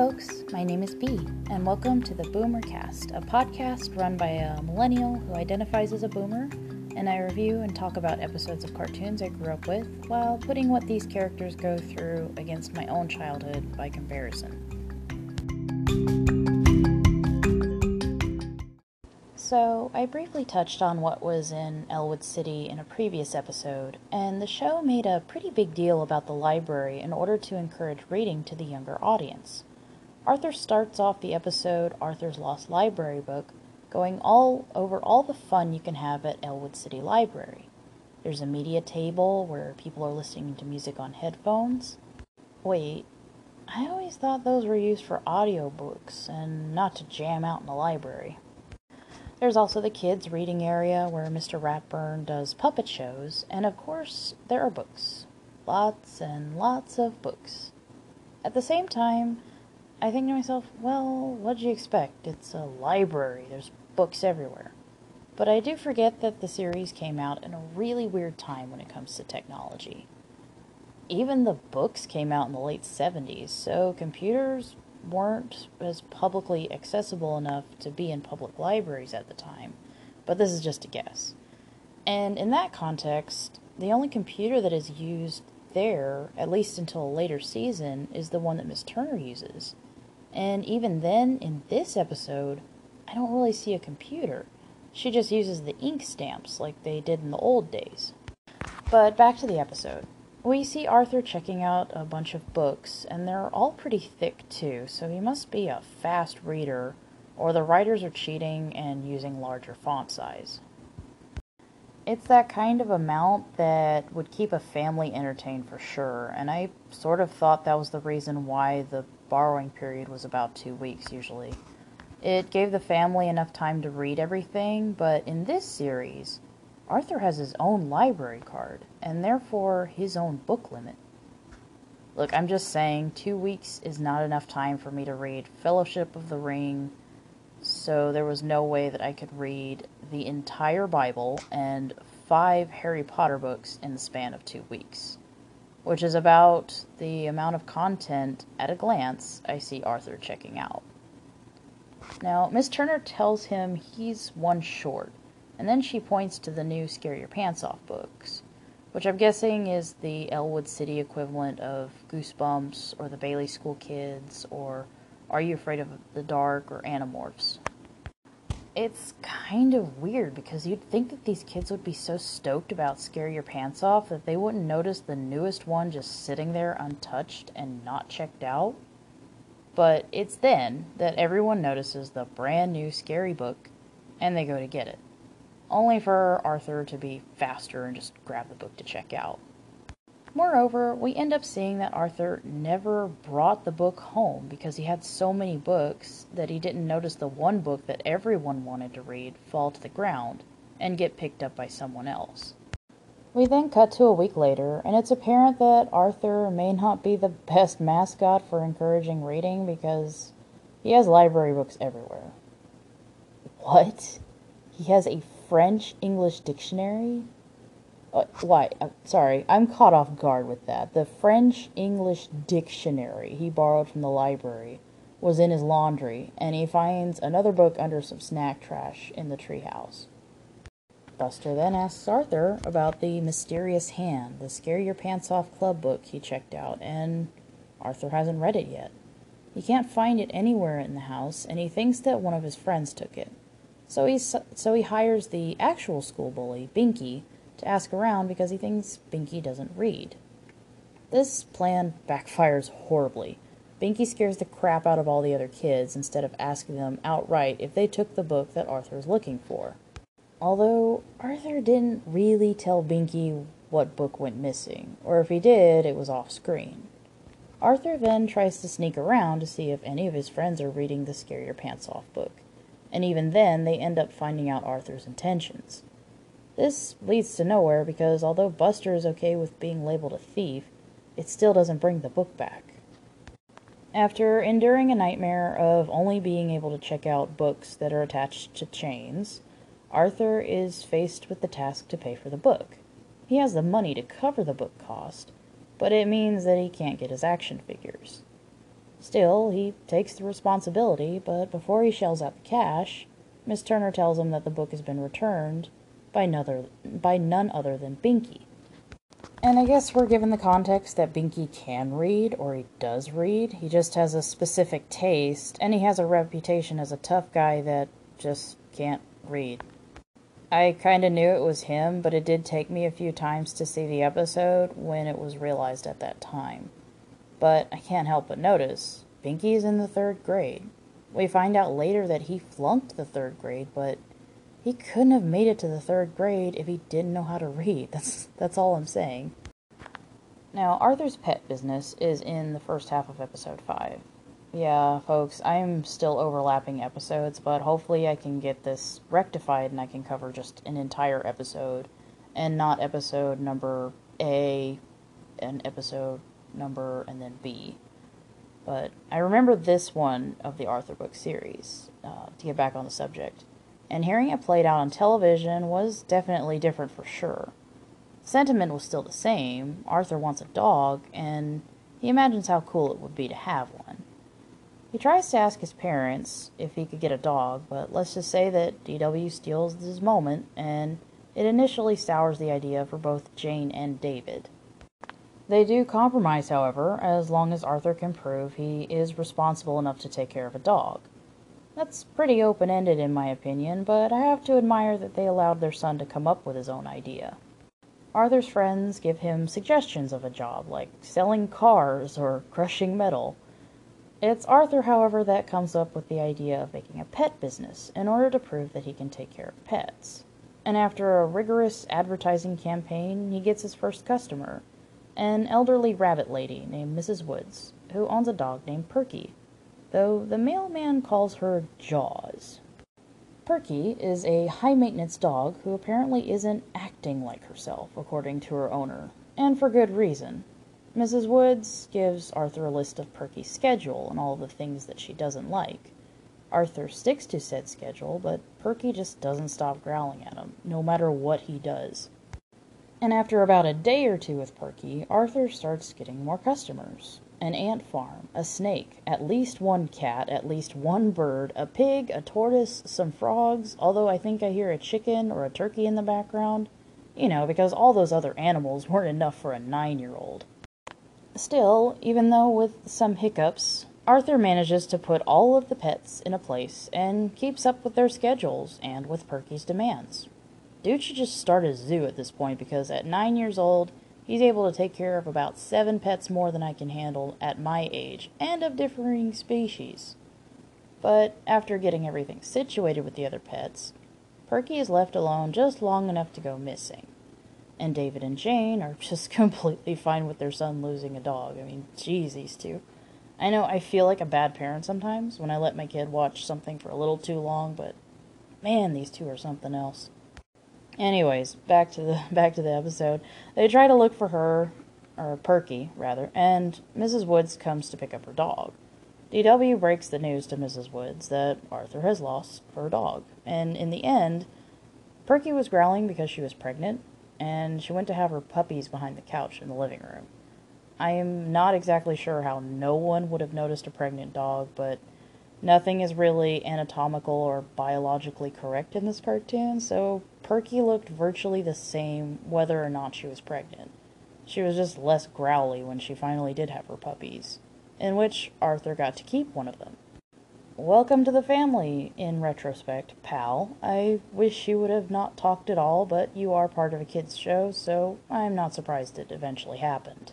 folks. My name is Bee, and welcome to the Boomercast, a podcast run by a millennial who identifies as a boomer, and I review and talk about episodes of cartoons I grew up with while putting what these characters go through against my own childhood by comparison. So, I briefly touched on what was in Elwood City in a previous episode, and the show made a pretty big deal about the library in order to encourage reading to the younger audience. Arthur starts off the episode Arthur's Lost Library book going all over all the fun you can have at Elwood City Library. There's a media table where people are listening to music on headphones. Wait, I always thought those were used for audiobooks and not to jam out in the library. There's also the kids' reading area where Mr. Ratburn does puppet shows, and of course, there are books. Lots and lots of books. At the same time, I think to myself, well, what'd you expect? It's a library, there's books everywhere. But I do forget that the series came out in a really weird time when it comes to technology. Even the books came out in the late 70s, so computers weren't as publicly accessible enough to be in public libraries at the time, but this is just a guess. And in that context, the only computer that is used there, at least until a later season, is the one that Miss Turner uses. And even then, in this episode, I don't really see a computer. She just uses the ink stamps like they did in the old days. But back to the episode. We see Arthur checking out a bunch of books, and they're all pretty thick too, so he must be a fast reader, or the writers are cheating and using larger font size. It's that kind of amount that would keep a family entertained for sure, and I sort of thought that was the reason why the borrowing period was about two weeks usually. It gave the family enough time to read everything, but in this series, Arthur has his own library card, and therefore his own book limit. Look, I'm just saying, two weeks is not enough time for me to read Fellowship of the Ring, so there was no way that I could read the entire Bible and five Harry Potter books in the span of two weeks, which is about the amount of content at a glance I see Arthur checking out. Now, Miss Turner tells him he's one short, and then she points to the new Scare Your Pants Off books, which I'm guessing is the Elwood City equivalent of Goosebumps or the Bailey School Kids or Are You Afraid of the Dark or Animorphs. It's kind of weird because you'd think that these kids would be so stoked about Scare Your Pants Off that they wouldn't notice the newest one just sitting there untouched and not checked out. But it's then that everyone notices the brand new scary book and they go to get it only for Arthur to be faster and just grab the book to check out. Moreover, we end up seeing that Arthur never brought the book home because he had so many books that he didn't notice the one book that everyone wanted to read fall to the ground and get picked up by someone else. We then cut to a week later, and it's apparent that Arthur may not be the best mascot for encouraging reading because he has library books everywhere. What? He has a French English dictionary. Uh, why? Uh, sorry, I'm caught off guard with that. The French English dictionary he borrowed from the library was in his laundry, and he finds another book under some snack trash in the treehouse. Buster then asks Arthur about the mysterious hand, the Scare Your Pants Off Club book he checked out, and Arthur hasn't read it yet. He can't find it anywhere in the house, and he thinks that one of his friends took it. So he so he hires the actual school bully, Binky, to ask around because he thinks Binky doesn't read. This plan backfires horribly. Binky scares the crap out of all the other kids instead of asking them outright if they took the book that Arthur is looking for. Although Arthur didn't really tell Binky what book went missing, or if he did, it was off screen. Arthur then tries to sneak around to see if any of his friends are reading the Scare Your Pants Off book and even then they end up finding out Arthur's intentions. This leads to nowhere because although Buster is okay with being labeled a thief, it still doesn't bring the book back. After enduring a nightmare of only being able to check out books that are attached to chains, Arthur is faced with the task to pay for the book. He has the money to cover the book cost, but it means that he can't get his action figures. Still, he takes the responsibility, but before he shells out the cash, Miss Turner tells him that the book has been returned by, another, by none other than Binky. And I guess we're given the context that Binky can read, or he does read. He just has a specific taste, and he has a reputation as a tough guy that just can't read. I kind of knew it was him, but it did take me a few times to see the episode when it was realized at that time. But I can't help but notice Binky is in the third grade. We find out later that he flunked the third grade, but he couldn't have made it to the third grade if he didn't know how to read. That's that's all I'm saying. Now, Arthur's pet business is in the first half of episode 5. Yeah, folks, I'm still overlapping episodes, but hopefully I can get this rectified and I can cover just an entire episode and not episode number A and episode number and then B. But I remember this one of the Arthur book series, uh, to get back on the subject and hearing it played out on television was definitely different for sure. sentiment was still the same. Arthur wants a dog, and he imagines how cool it would be to have one. He tries to ask his parents if he could get a dog, but let's just say that DW steals his moment, and it initially sours the idea for both Jane and David. They do compromise, however, as long as Arthur can prove he is responsible enough to take care of a dog. That's pretty open ended, in my opinion, but I have to admire that they allowed their son to come up with his own idea. Arthur's friends give him suggestions of a job, like selling cars or crushing metal. It's Arthur, however, that comes up with the idea of making a pet business in order to prove that he can take care of pets. And after a rigorous advertising campaign, he gets his first customer an elderly rabbit lady named Mrs. Woods, who owns a dog named Perky though the mailman calls her Jaws. Perky is a high maintenance dog who apparently isn't acting like herself, according to her owner, and for good reason. Mrs. Woods gives Arthur a list of Perky's schedule and all the things that she doesn't like. Arthur sticks to said schedule, but Perky just doesn't stop growling at him, no matter what he does. And after about a day or two with Perky, Arthur starts getting more customers an ant farm, a snake, at least one cat, at least one bird, a pig, a tortoise, some frogs, although I think I hear a chicken or a turkey in the background. You know, because all those other animals weren't enough for a nine year old. Still, even though with some hiccups, Arthur manages to put all of the pets in a place and keeps up with their schedules and with Perky's demands. Dude should just start a zoo at this point because at nine years old, He's able to take care of about seven pets more than I can handle at my age, and of differing species. But after getting everything situated with the other pets, Perky is left alone just long enough to go missing. And David and Jane are just completely fine with their son losing a dog. I mean, geez, these two. I know I feel like a bad parent sometimes when I let my kid watch something for a little too long, but man, these two are something else. Anyways, back to the back to the episode. They try to look for her, or Perky rather, and Mrs. Woods comes to pick up her dog. DW breaks the news to Mrs. Woods that Arthur has lost her dog, and in the end, Perky was growling because she was pregnant, and she went to have her puppies behind the couch in the living room. I am not exactly sure how no one would have noticed a pregnant dog, but nothing is really anatomical or biologically correct in this cartoon, so Perky looked virtually the same whether or not she was pregnant. She was just less growly when she finally did have her puppies, in which Arthur got to keep one of them. Welcome to the family, in retrospect, pal. I wish you would have not talked at all, but you are part of a kids' show, so I'm not surprised it eventually happened.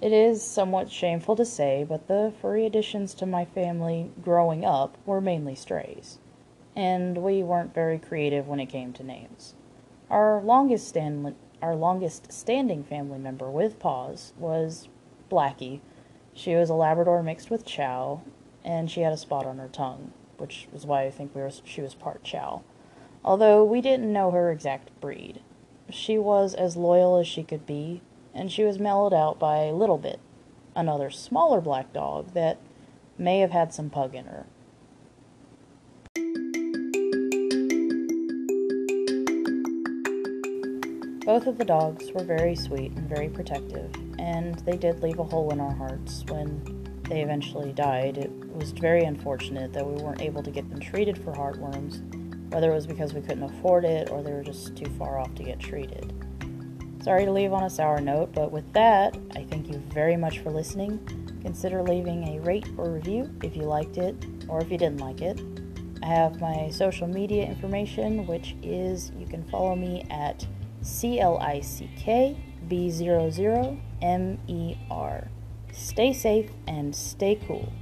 It is somewhat shameful to say, but the furry additions to my family growing up were mainly strays and we weren't very creative when it came to names. Our longest stand, our longest standing family member with paws was Blackie. She was a Labrador mixed with Chow, and she had a spot on her tongue, which is why I think we were, she was part Chow. Although we didn't know her exact breed. She was as loyal as she could be, and she was mellowed out by Little Bit, another smaller black dog that may have had some pug in her. Both of the dogs were very sweet and very protective, and they did leave a hole in our hearts when they eventually died. It was very unfortunate that we weren't able to get them treated for heartworms, whether it was because we couldn't afford it or they were just too far off to get treated. Sorry to leave on a sour note, but with that, I thank you very much for listening. Consider leaving a rate or review if you liked it or if you didn't like it. I have my social media information, which is you can follow me at CLIKB00MER. Stay safe and stay cool.